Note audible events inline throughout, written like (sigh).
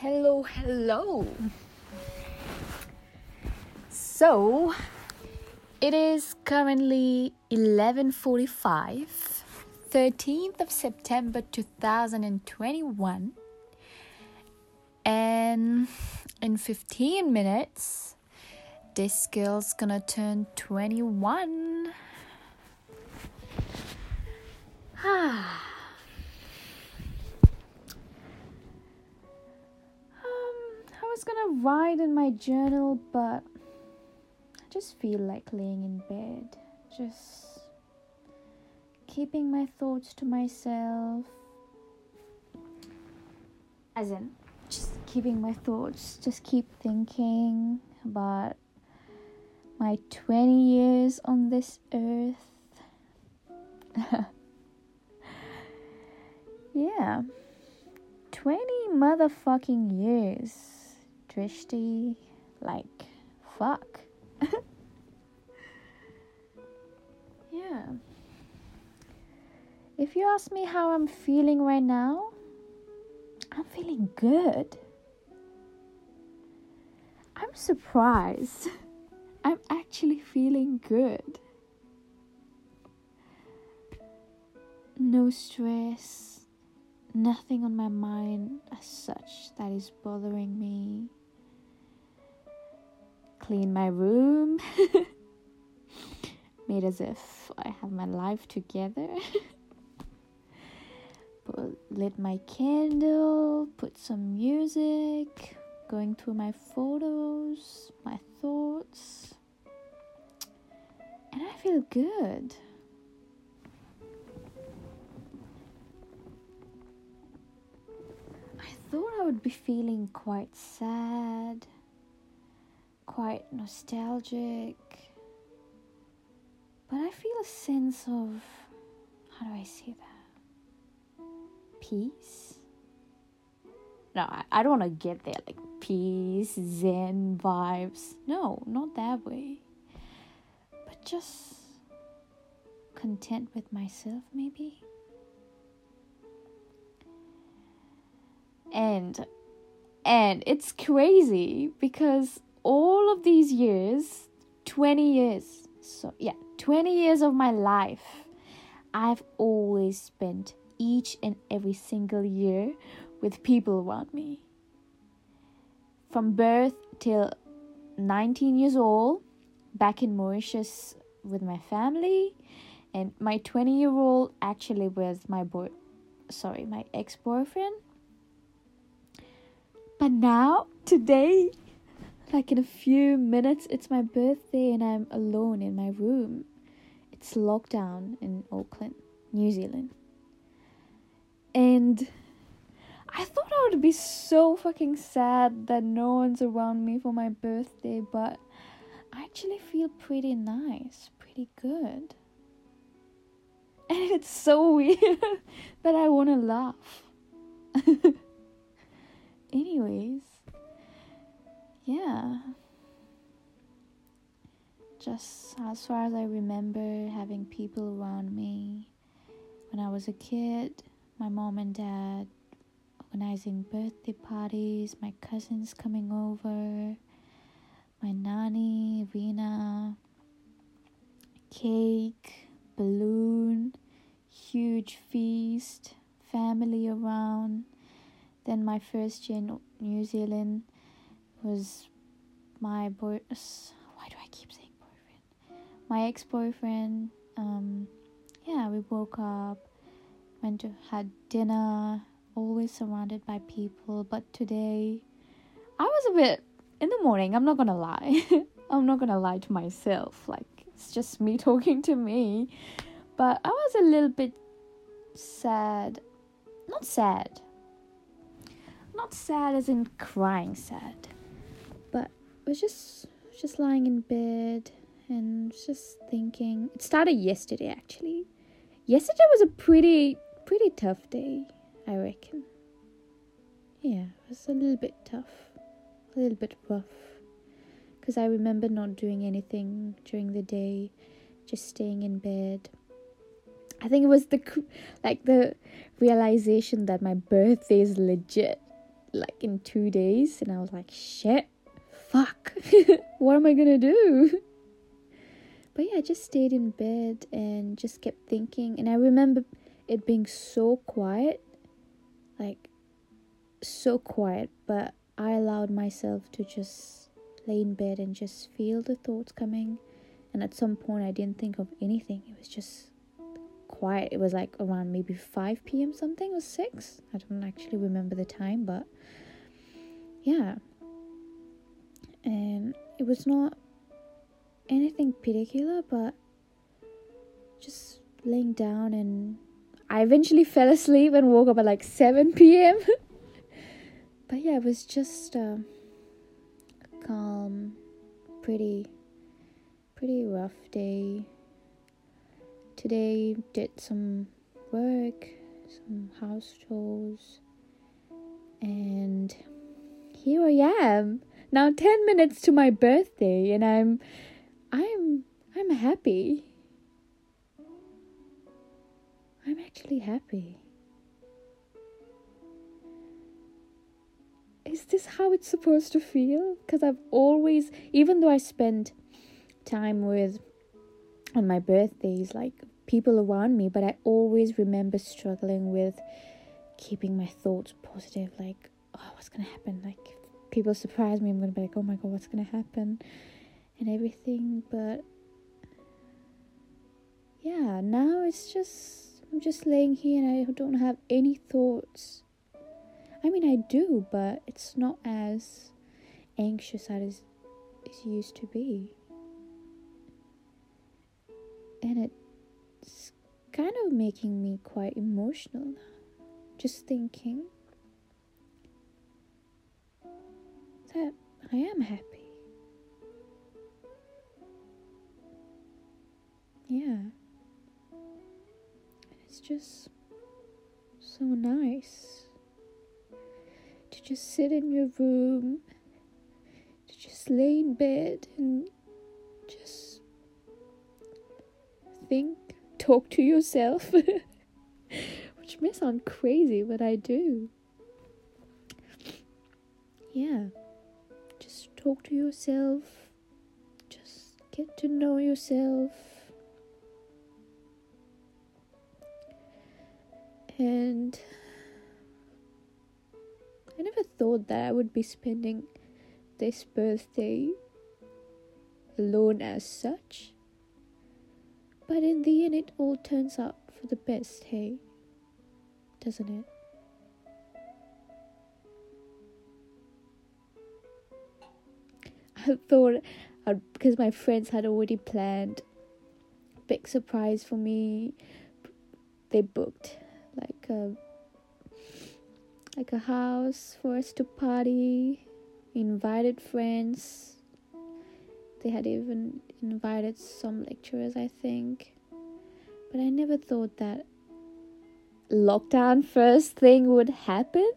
hello, hello. So, it is currently 11:45, 13th of September 2021. And in 15 minutes, this girl's gonna turn 21. (sighs) Ah. Was gonna write in my journal, but I just feel like laying in bed, just keeping my thoughts to myself. As in, just keeping my thoughts, just keep thinking about my 20 years on this earth. (laughs) yeah. 20 motherfucking years. Drishti, like, fuck. (laughs) yeah. If you ask me how I'm feeling right now, I'm feeling good. I'm surprised. (laughs) I'm actually feeling good. No stress, nothing on my mind as such that is bothering me clean my room, (laughs) made as if I have my life together. (laughs) lit my candle, put some music, going through my photos, my thoughts, and I feel good. I thought I would be feeling quite sad quite nostalgic. But I feel a sense of, how do I say that? Peace? No, I, I don't want to get there like peace, zen vibes. No, not that way. But just content with myself, maybe. And and it's crazy because of these years 20 years so yeah 20 years of my life i've always spent each and every single year with people around me. From birth till 19 years old back in mauritius with my family and my 20 year old actually was my boy sorry my ex-boyfriend. But now today like in a few minutes, it's my birthday and I'm alone in my room. It's lockdown in Auckland, New Zealand. And I thought I would be so fucking sad that no one's around me for my birthday, but I actually feel pretty nice, pretty good. And (laughs) it's so weird (laughs) that I want to laugh. (laughs) Anyways, yeah. Just as far as I remember having people around me when I was a kid, my mom and dad organizing birthday parties, my cousins coming over, my nanny, Vina, cake, balloon, huge feast, family around. Then my first year in New Zealand was my boy. Why do I keep saying boyfriend? My ex boyfriend. Um, yeah, we woke up, went to had dinner, always surrounded by people. But today, I was a bit in the morning. I'm not gonna lie. (laughs) I'm not gonna lie to myself. Like it's just me (laughs) talking to me. But I was a little bit sad. Not sad. Not sad as in crying sad was just just lying in bed and just thinking. It started yesterday actually. Yesterday was a pretty pretty tough day, I reckon. Yeah, it was a little bit tough, a little bit rough. Because I remember not doing anything during the day, just staying in bed. I think it was the like the realization that my birthday is legit like in two days, and I was like, shit, fuck, (laughs) what am I gonna do? (laughs) But yeah, I just stayed in bed and just kept thinking, and I remember it being so quiet, like so quiet, but I allowed myself to just lay in bed and just feel the thoughts coming. And at some point, I didn't think of anything. It was just quiet. It was like around maybe 5 p.m. something or 6. I don't actually remember the time, but yeah. And it was not anything particular, but just laying down and I eventually fell asleep and woke up at like 7 p.m. (laughs) but yeah, it was just a calm, pretty, pretty rough day. Today, did some work, some house chores, and here I am. Now 10 minutes to my birthday, and I'm, I'm, I'm happy. I'm actually happy. Is this how it's supposed to feel? Because I've always, even though I spend time with on my birthdays, like people around me, but I always remember struggling with keeping my thoughts positive. Like, oh, what's gonna happen? Like, people surprise me, I'm gonna be like, oh my god, what's gonna happen? And everything. But yeah, now it's just I'm just laying here and I don't have any thoughts. I mean, I do, but it's not as anxious as it used to be. And it's kind of making me quite emotional now. Just thinking that I am happy. Yeah It's just so nice to just sit in your room, to just lay in bed and just think, talk to yourself. (laughs) Which may sound crazy, but I do. Yeah, talk to yourself, just get to know yourself and I never thought that I would be spending this birthday alone as such. But in the end, it all turns out for the best, hey? Doesn't it? Thought, uh, because my friends had already planned. Big surprise for me, they booked like a like a house for us to party invited friends. They had even invited some lecturers i think. But i never thought that lockdown (laughs) first thing would happen.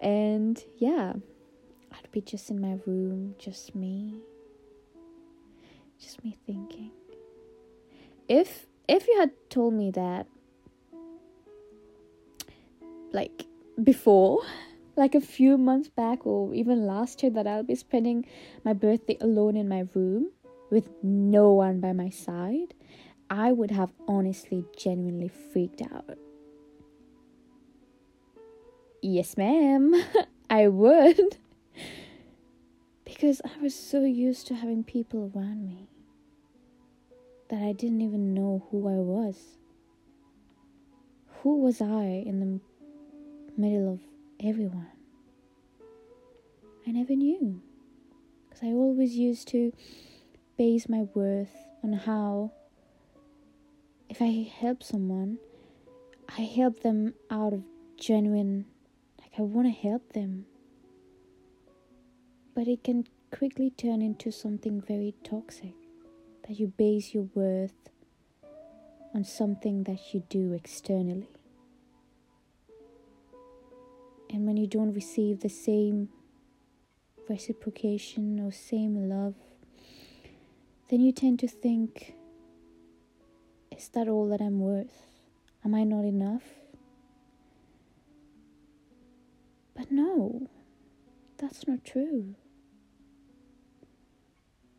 And yeah i'd be just in my room just me just me thinking if if you had told me that like before (laughs) like a few months back or even last year that I'll be spending my birthday alone in my room with no one by my side, I would have honestly genuinely freaked out. Yes, ma'am, (laughs) I would. (laughs) because I was so used to having people around me that I didn't even know who I was. Who was I in the middle of everyone. I never knew. Because I always used to base my worth on how, if I help someone, I help them out of genuine, like I want to help them. But it can quickly turn into something very toxic that you base your worth on something that you do externally and when you don't receive the same reciprocation or same love, then you tend to think, is that all that I'm worth? Am I not enough? But no, that's not true.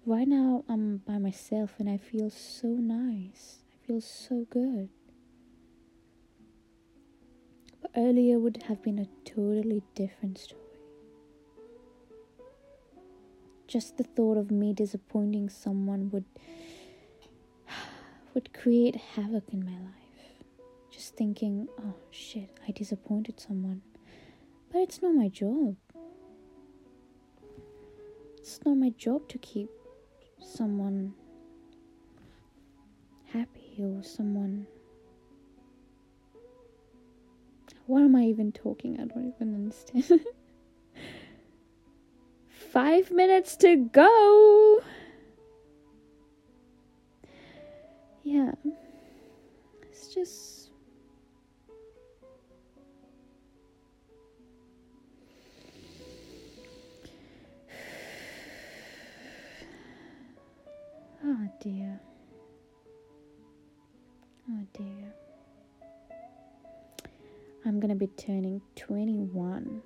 Right now, I'm by myself and I feel so nice. I feel so good. But earlier would have been a totally different story. Just the thought of me disappointing someone would would create havoc in my life. Just thinking, oh shit, I disappointed someone. But it's not my job. It's not my job to keep someone happy or someone. What am I even talking? I don't even understand. (laughs) Five minutes to go. Yeah. It's just. I'm gonna be turning 21.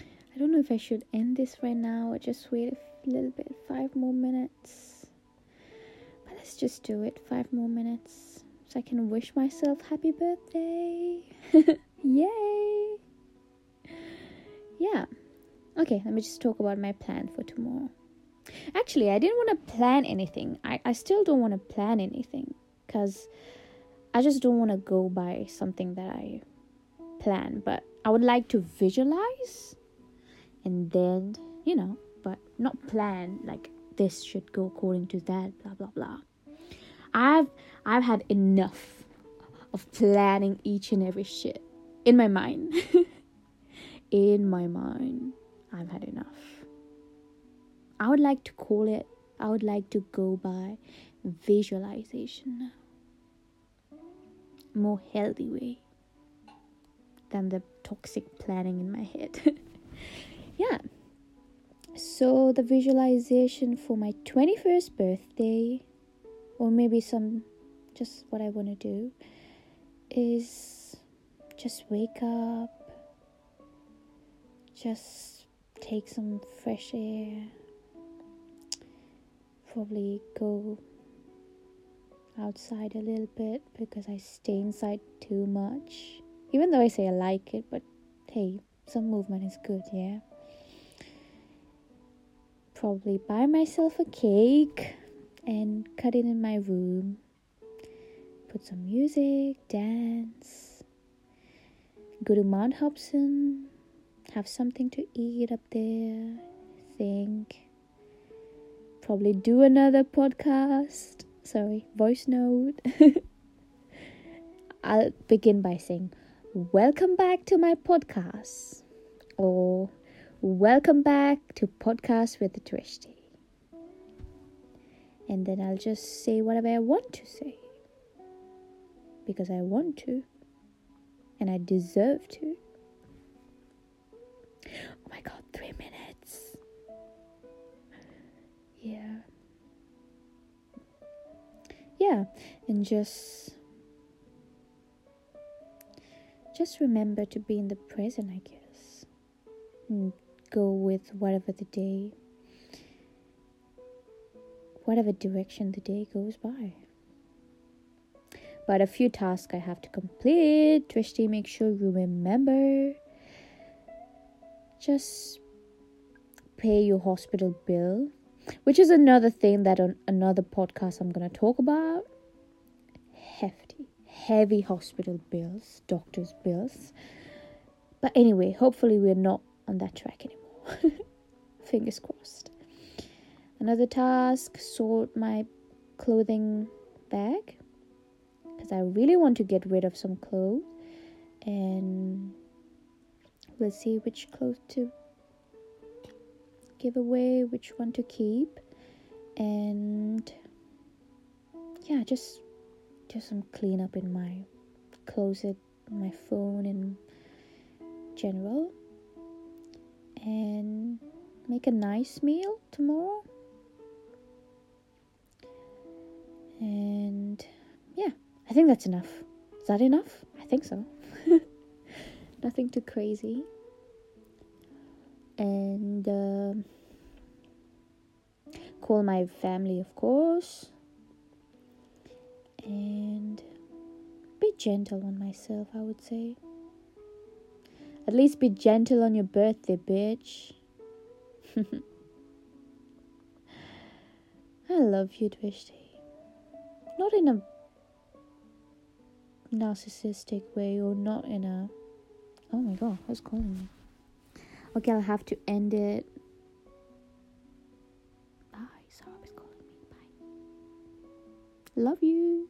I don't know if I should end this right now or just wait a little bit, five more minutes. But let's just do it, five more minutes, so I can wish myself happy birthday. (laughs) Yay! Yeah. Okay, let me just talk about my plan for tomorrow. Actually, I didn't want to plan anything. I, I still don't want to plan anything because I just don't want to go by something that I plan. But I would like to visualize and then you know but not plan like this should go according to that blah blah blah i've i've had enough of planning each and every shit in my mind (laughs) in my mind i've had enough i would like to call it i would like to go by visualization. More healthy way than the toxic planning in my head. (laughs) Yeah. So the visualization for my 21st birthday or maybe some just what i want to do is just wake up just take some fresh air probably go outside a little bit because i stay inside too much. Even though i say i like it but hey some movement is good yeah. Probably buy myself a cake and cut it in my room. Put some music, dance, go to Mount Hobson, have something to eat up there, think, probably do another podcast. Sorry, voice note. (laughs) I'll begin by saying, Welcome back to my podcast. Or Welcome back to Podcast with the Drishti. And then I'll just say whatever I want to say. Because I want to. And I deserve to. Yeah. Yeah, and just. Just remember to be in the present, I guess. And go with whatever the day, whatever direction the day goes by. But a few tasks I have to complete. Drishti, make sure you remember. Just pay your hospital bill, which is another thing that on another podcast I'm going to talk about. Hefty, heavy hospital bills, doctor's bills. But anyway, hopefully, we're not on that track anymore. (laughs) Fingers crossed. Another task sort my clothing bag because I really want to get rid of some clothes and we'll see which clothes to give away, which one to keep, and yeah, just do some cleanup in my closet, my phone, in general and make a nice meal tomorrow. And yeah, I think that's enough. Is that enough? I think so. (laughs) Nothing too crazy. And uh, call my family, of course. And be gentle on myself, I would say. At least be gentle on your birthday, bitch. (laughs) I love you, Drishti. Not in a narcissistic way or not in a. Oh my god, who's calling me? Okay, I'll have to end it. Bye. Calling me. Bye. Love you.